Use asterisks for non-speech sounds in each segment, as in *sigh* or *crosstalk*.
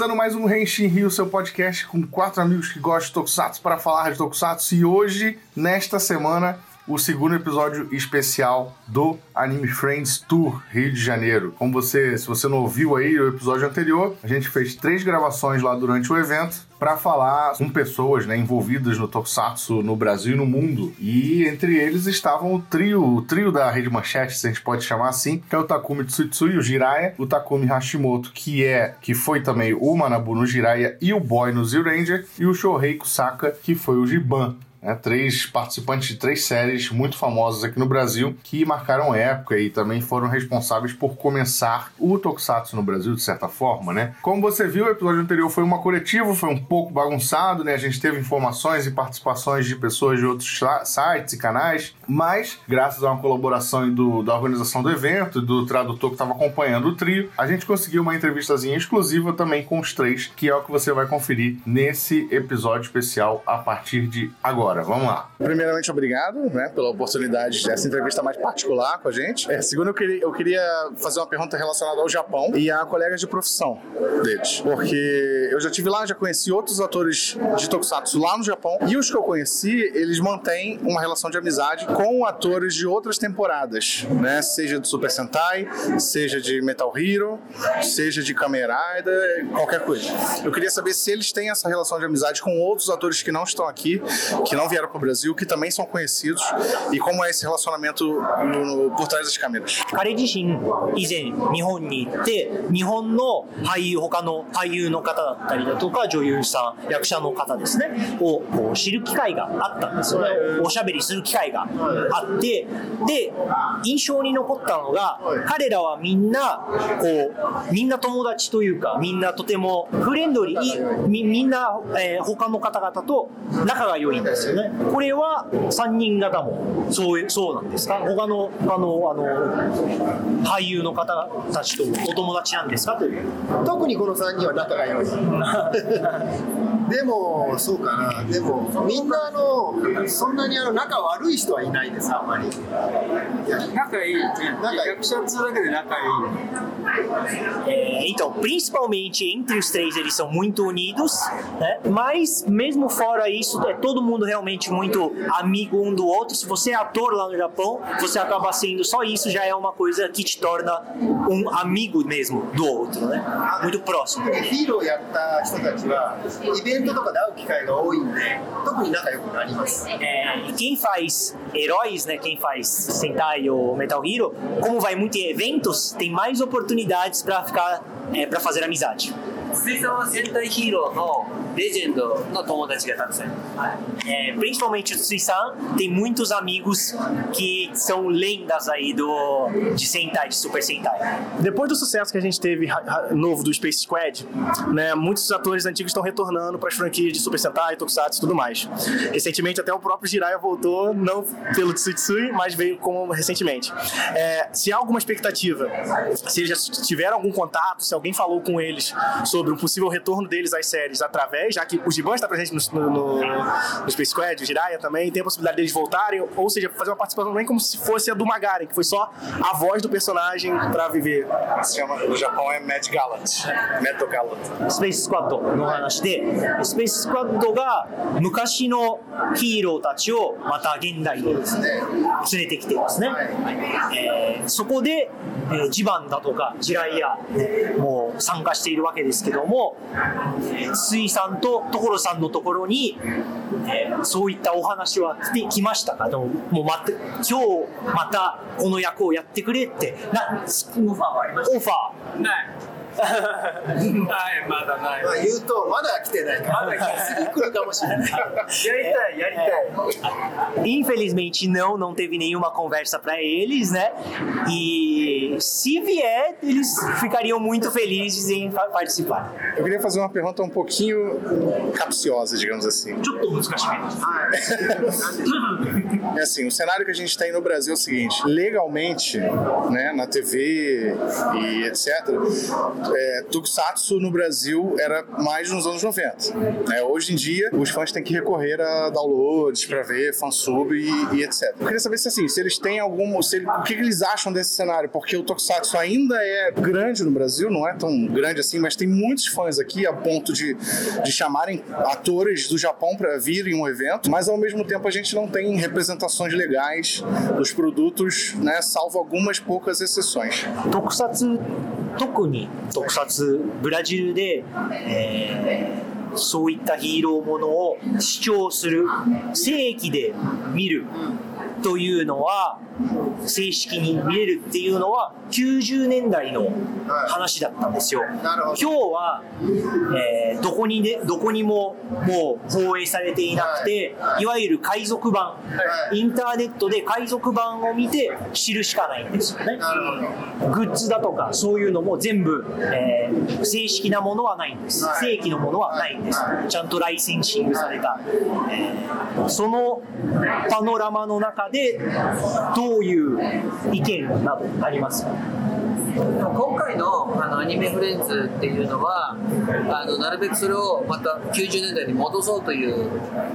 Começando mais um Renshin Rio, seu podcast com quatro amigos que gostam de Tokusatsu para falar de Tokusatsu. E hoje, nesta semana, o segundo episódio especial do Anime Friends Tour Rio de Janeiro. Como você, se você não ouviu aí o episódio anterior, a gente fez três gravações lá durante o evento para falar com pessoas né, envolvidas no Tokusatsu no Brasil e no mundo. E entre eles estavam o trio, o trio da Rede Manchete, se a gente pode chamar assim, que é o Takumi Tsutsui, o Jiraiya, o Takumi Hashimoto, que é que foi também o Manabu no Jiraiya e o Boy no Z-Ranger, e o Shohei Kusaka, que foi o Giban né, três participantes de três séries muito famosas aqui no Brasil que marcaram época e também foram responsáveis por começar o Tokusatsu no Brasil, de certa forma, né? Como você viu, o episódio anterior foi uma coletiva, foi um pouco bagunçado, né? A gente teve informações e participações de pessoas de outros sites e canais, mas graças a uma colaboração do, da organização do evento, do tradutor que estava acompanhando o trio, a gente conseguiu uma entrevistazinha exclusiva também com os três, que é o que você vai conferir nesse episódio especial a partir de agora agora. Vamos lá. Primeiramente, obrigado né, pela oportunidade dessa entrevista mais particular com a gente. É, segundo, eu queria, eu queria fazer uma pergunta relacionada ao Japão e a colegas de profissão deles. Porque eu já tive lá, já conheci outros atores de Tokusatsu lá no Japão e os que eu conheci, eles mantêm uma relação de amizade com atores de outras temporadas, né? Seja do Super Sentai, seja de Metal Hero, seja de Kamen qualquer coisa. Eu queria saber se eles têm essa relação de amizade com outros atores que não estão aqui, que não vieram para o Brasil, que também são conhecidos, e como é esse relacionamento no, no, por trás das câmeras. 彼自身以前日本に行って日本の俳優他の俳優の方だったりだとか女優さん役者の方ですねをこう知る機会があったんですよねおしゃべりする機会があってで印象に残ったのが彼らはみんなこうみんな友達というかみんなとてもフレンドリーみみんな、えー、他の方々と仲が良いんですよね。これは3人方も。そうそうなんですか。他のあのあの俳優の方たちとお友達なんですか？という特にこの3人は仲が良い。*laughs* でもそうかな。でもみんなあのそんなにあの仲悪い人はいないですあんまり。仲いい。仲役者っだけで仲いい É, então, principalmente entre os três eles são muito unidos, né? Mas mesmo fora isso, é todo mundo realmente muito amigo um do outro. Se você é ator lá no Japão, você acaba sendo só isso já é uma coisa que te torna um amigo mesmo do outro, né? Muito próximo. ヒーローやった人たちはイベントとかで会う機会が多いんで特に仲良くなります É, e quem faz heróis, né? Quem faz Sentai ou Metal Hero, como vai muito em eventos, tem mais para ficar, é, para fazer amizade. 水さんは戦隊ヒーローのレジェンドの友達がたくさんいる É, principalmente o Tsui-san tem muitos amigos que são lendas aí do de Sentai, de Super Sentai. Depois do sucesso que a gente teve ra- ra- novo do Space Squad, né, muitos atores antigos estão retornando para as franquias de Super Sentai, Tokusatsu e tudo mais. Recentemente até o próprio Jiraiya voltou, não pelo Tsutsui, mas veio como recentemente. É, se há alguma expectativa, se eles já tiveram algum contato, se alguém falou com eles sobre um possível retorno deles às séries através, já que o Giban está presente no, no, no Space Squad, o Jiraiya também, tem a possibilidade deles voltarem, ou seja, fazer uma participação também como se fosse a do Magaren, que foi só a voz do personagem para viver. Se chama, no Japão é Matt Gallant. Matt Gallant. スペーススクワッドの話で、スペーススクワッドが昔のヒーローたちをまた現代に連れてきてですね、えーそこで、えージバンだとかジライヤ、ねもう参加しているわけですけども、えー水さ んと所さんのところに、えーそういったお話は来てきましたか？でももう待って今日またこの役をやってくれってなオファーはありました。オファー。ない *laughs* ないまだないまあ言うとまだ来てないからまだ次来るかもしれないやりたいやりたい Infelizmente não, não teve nenhuma conversa pra eles, né? E se vier, eles ficariam muito felizes em fa- participar. Eu queria fazer uma pergunta um pouquinho capciosa, digamos assim. *laughs* É assim, o cenário que a gente tem no Brasil é o seguinte: legalmente, né, na TV e etc., é, Tokusatsu no Brasil era mais nos anos 90. né? Hoje em dia, os fãs têm que recorrer a downloads para ver, fansub e, e etc. Eu queria saber se assim, se eles têm algum. Se o que, eles acham desse cenário, porque o Tokusatsu ainda é grande no Brasil, não é tão grande assim, mas tem muitos fãs aqui a ponto de, de chamarem atores do Japão para vir em um evento, mas ao mesmo tempo a gente não tem representações legais dos produtos, né, salvo algumas poucas exceções. 特撮特に特撮ブラジルで、えーそういったヒーローものを主張する正規で見るというのは正式に見れるっていうのは90年代の話だったんですよ。今日は、えーどこにねどこにももう放映されていなくて、い、わゆる海賊版、はい。インターネットで海賊版を見て知るしかないんですよね。グッズだとかそういうのも全部、えー正式なものはないんです、はい。正規のものはないんです、ちゃんとライセンシングされた、えーそのパノラマの中でどういう意見などありますか？今回のあのアニメフレンズっていうのはあのなるべくそれをまた90年代に戻そうという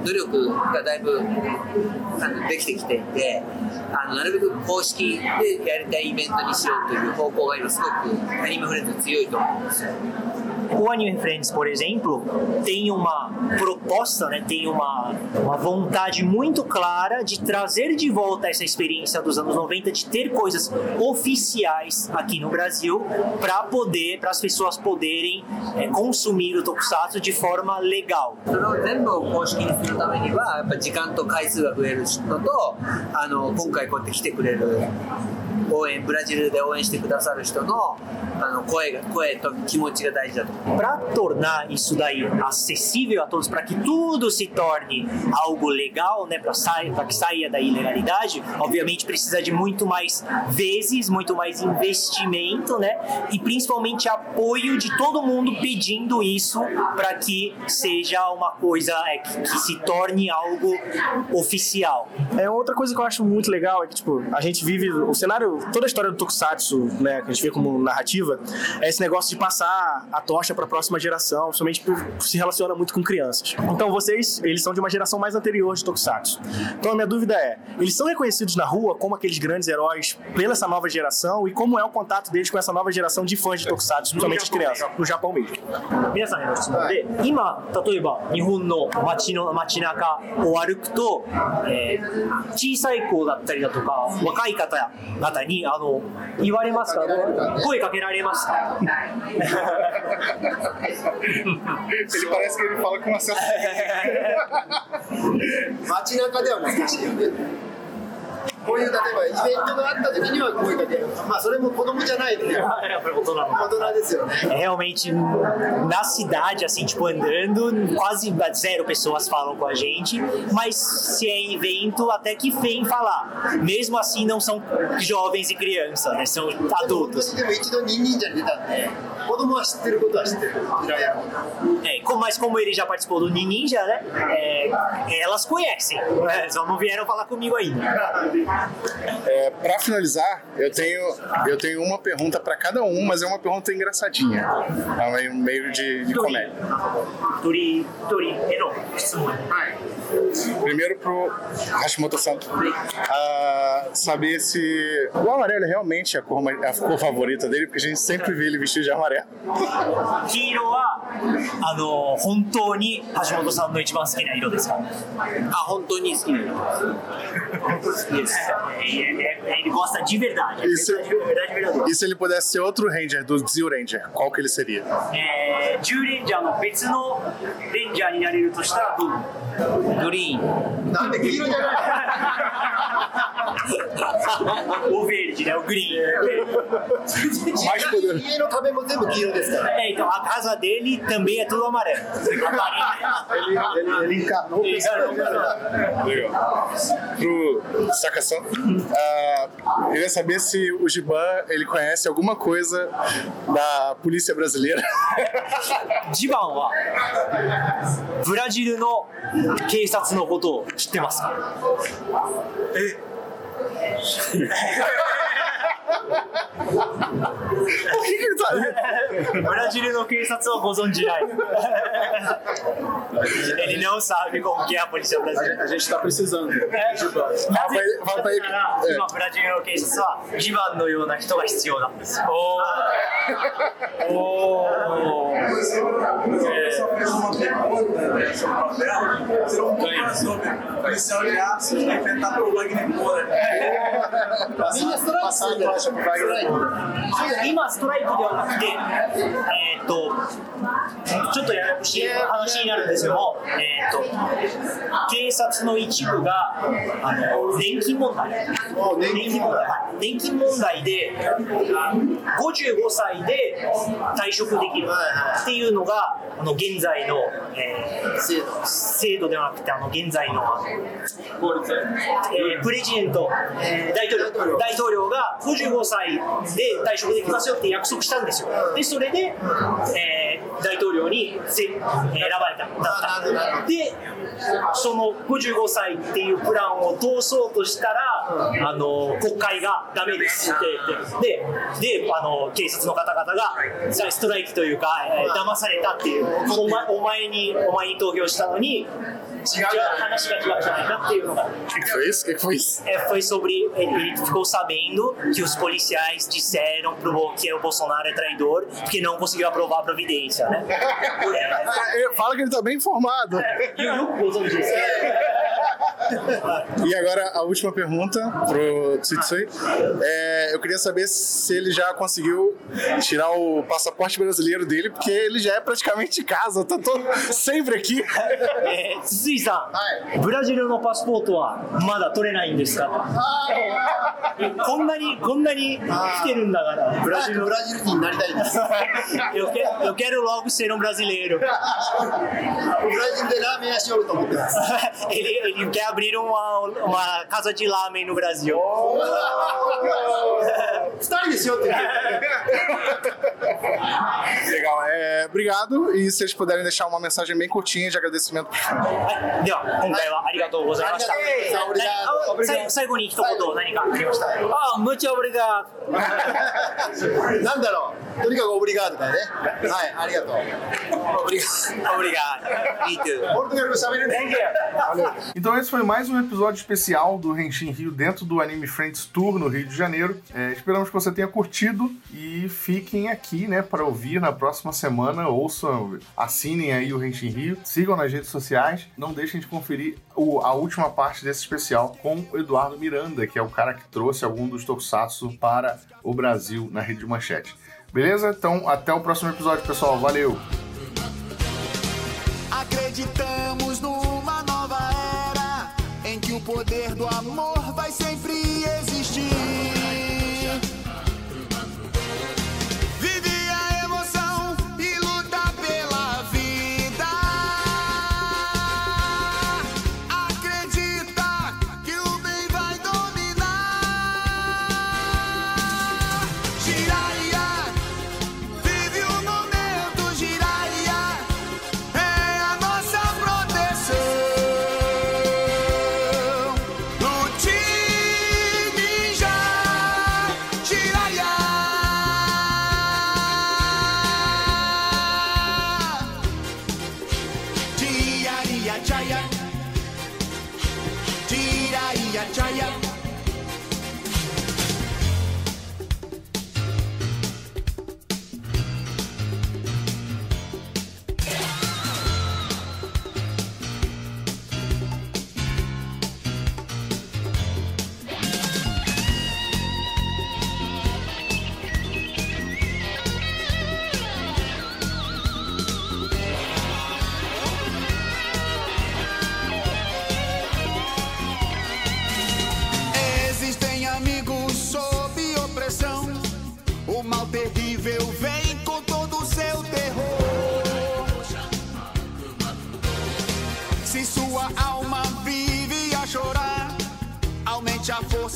努力がだいぶあのできてきていてあのなるべく公式でやりたいイベントにしようという方向が今すごくアニメフレンズ強いと思うんですよ。O Anime Friends, por exemplo, tem uma proposta, né, tem uma, uma vontade muito clara de trazer de volta essa experiência dos anos 90, de ter coisas oficiais aqui no Brasil para poder, para as pessoas poderem é, consumir o Tokusatsu de forma legal. それを全部を公式にするためにはやっぱ時間と回数が増えるのとあの今回こうやって来てくれる 応援ブラジルで応援してくださる人のあの声が声と気持ちが大事だと思う Para tornar isso daí acessível a todos, para que tudo se torne algo legal, né, para que saia da ilegalidade, obviamente precisa de muito mais vezes, muito mais investimento, né, e principalmente apoio de todo mundo pedindo isso para que seja uma coisa é, que, que se torne algo oficial. É outra coisa que eu acho muito legal é que, tipo, a gente vive o cenário, toda a história do Tokusatsu, né, que a gente vê como narrativa, é esse negócio de passar a tocha para a próxima geração, principalmente por se relaciona muito com crianças. Então vocês, eles são de uma geração mais anterior de Tokusatsu. Então a minha dúvida é, eles são reconhecidos na rua como aqueles grandes heróis pela essa nova geração e como é o contato deles com essa nova geração de fãs de Tokusatsu, principalmente as crianças, no Japão mesmo? 皆さんへの質問で、今例えば日本の街の街中を歩くと、えー小さい子だったりだとか若い方々 にあの言われますか,声かけられました。*laughs* 街中では難しい。こういう例えばイベントがあった時には声かけるまあそれも子供じゃないねやっぱり大人の大人ですよね É, realmente na cidade, assim, tipo, andando, quase zero pessoas falam com a gente, mas se é evento, até que vem falar. Mesmo assim, não são jovens e crianças, né? São でも本当 adultos. にでも一度ニンニンジャに出たんで子供は知ってることは知ってる平山 É, como- mas como ele já participou do Ninja, né? é, elas conhecem, né, só não vieram falar comigo ainda. É, para finalizar, eu tenho, eu tenho uma pergunta para cada um, mas é uma pergunta engraçadinha. É meio, meio de, de comédia. 一人一人への質問。 Primeiro pro Hashimoto-san. Ah, saber se o amarelo é realmente a cor, mais- a cor favorita dele, porque a gente sempre vê ele vestido de amarelo. 黄色はあの本当に橋本さんの一番好きな色ですかあ本当に好きなの Ele gosta de verdade. Isso- Verdade, verdade, verdade. E se ele pudesse ser outro Ranger, do Zio Ranger, qual que ele seria? えー、 10レンジャーの別のレンジャーになれるとしたらどう？グリーン。なんで黄色じゃない O verde, né? O green. Mais poderoso. 家の壁も全部黄色ですから É, então a casa dele também é tudo amarelo. Ele, ele, ele encarnou o personagem. Legal. Pro Sakasan, ah, eu queria saber se o Giban ele conhece alguma coisa da polícia brasileira. ジバンはブラジルの警察のことを知ってますか Por Okay. *laughs* *laughs* ブラジルの警察はご存じない。Ele não sabe como que é a polícia brasileira. A gente tá precisando. ブラジルの警察はギバンのような人が必要なんですよ。おーおー。policial de aço enfrentado pelo Wagner Moura. みんなストライクするんだよストライク今ストライクではなくて、えーっと、ちょっとややこしい話になるんですけども、えーっと、警察の一部が、あの、年金問題。年金問題。はい。年金問題で、55歳で退職できるっていうのが、あの、現在の、えー制度。制度ではなくて、あの、現在の、えープレジデント、えー大統領。大統領。が55歳で退職できますよって約束したんですよ。で、それで、えー大統領に選ばれた。だった。で、その55歳っていうプランを通そうとしたら、あの、国会がダメですってで、で、あの、警察の方々が、ストライキというか、えー騙されたっていう、お前お前に、お前に投票したのに、違う話が違うじゃないかっていうのが que, foi isso? Que foi isso? é, foi sobre. Ele ficou sabendo que os policiais disseram pro, que o Bolsonaro é traidor porque não conseguiu aprovar a Providência, né? *laughs* É, Fala que ele tá bem informado. E o Yuko gostou disso. *laughs* E agora a última pergunta pro Tsitsui. É, eu queria saber se ele já conseguiu tirar o passaporte brasileiro dele, porque ele já é praticamente de casa, tá todo, sempre aqui. えー、筒井さん、ブラジルのパスポートはまだ取れないんですかこんなに、こんなに来てるんだから、ブラジルブラジル人になりたいです。 Eu, que, eu quero logo ser um brasileiro. ブ*laughs* ラジルでラーメン屋しようと思ってます。 Ele, *laughs* ele quer abrir uma, uma casa de lamen no Brasil. 二人でしよう*laughs* って言って。 Legal, é, obrigado. E se vocês puderem deixar uma mensagem bem curtinha de agradecimento pros fãs. はい、では今回はありがとうございました。ありがとうございました何あ最最後に一言何かありました。あ、ムチオブリガなんだろう。 *laughs* とにかくオブリガードだよね。はい、ありがとう。 Obrigado. Me too. ポルトガル語喋れない。 Então esse foi mais um episódio especial do Renshin Rio dentro do Anime Friends Tour no Rio de Janeiro. É, esperamos que você tenha curtido e fiquem aqui, né, para ouvir na próxima semana. Ouçam, assinem aí o Renshin Rio, sigam nas redes sociais. Não deixem de conferir o- a última parte desse especial com o Eduardo Miranda, que é o cara que trouxe algum dos Tokusatsu para o Brasil na rede de manchete. Beleza? Então até o próximo episódio, pessoal. Valeu! Acreditamos numa nova era em que o poder do amor vai sempre existir.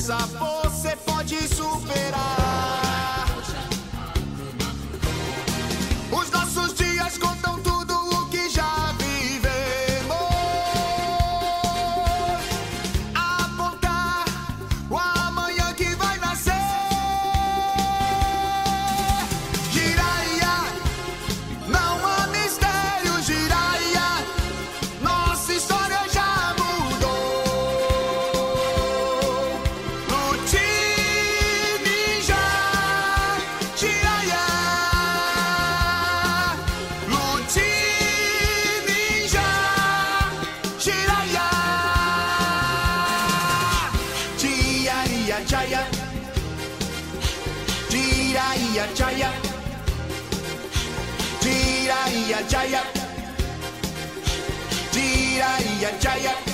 sabor. Jaya. Jiraiya Jaya.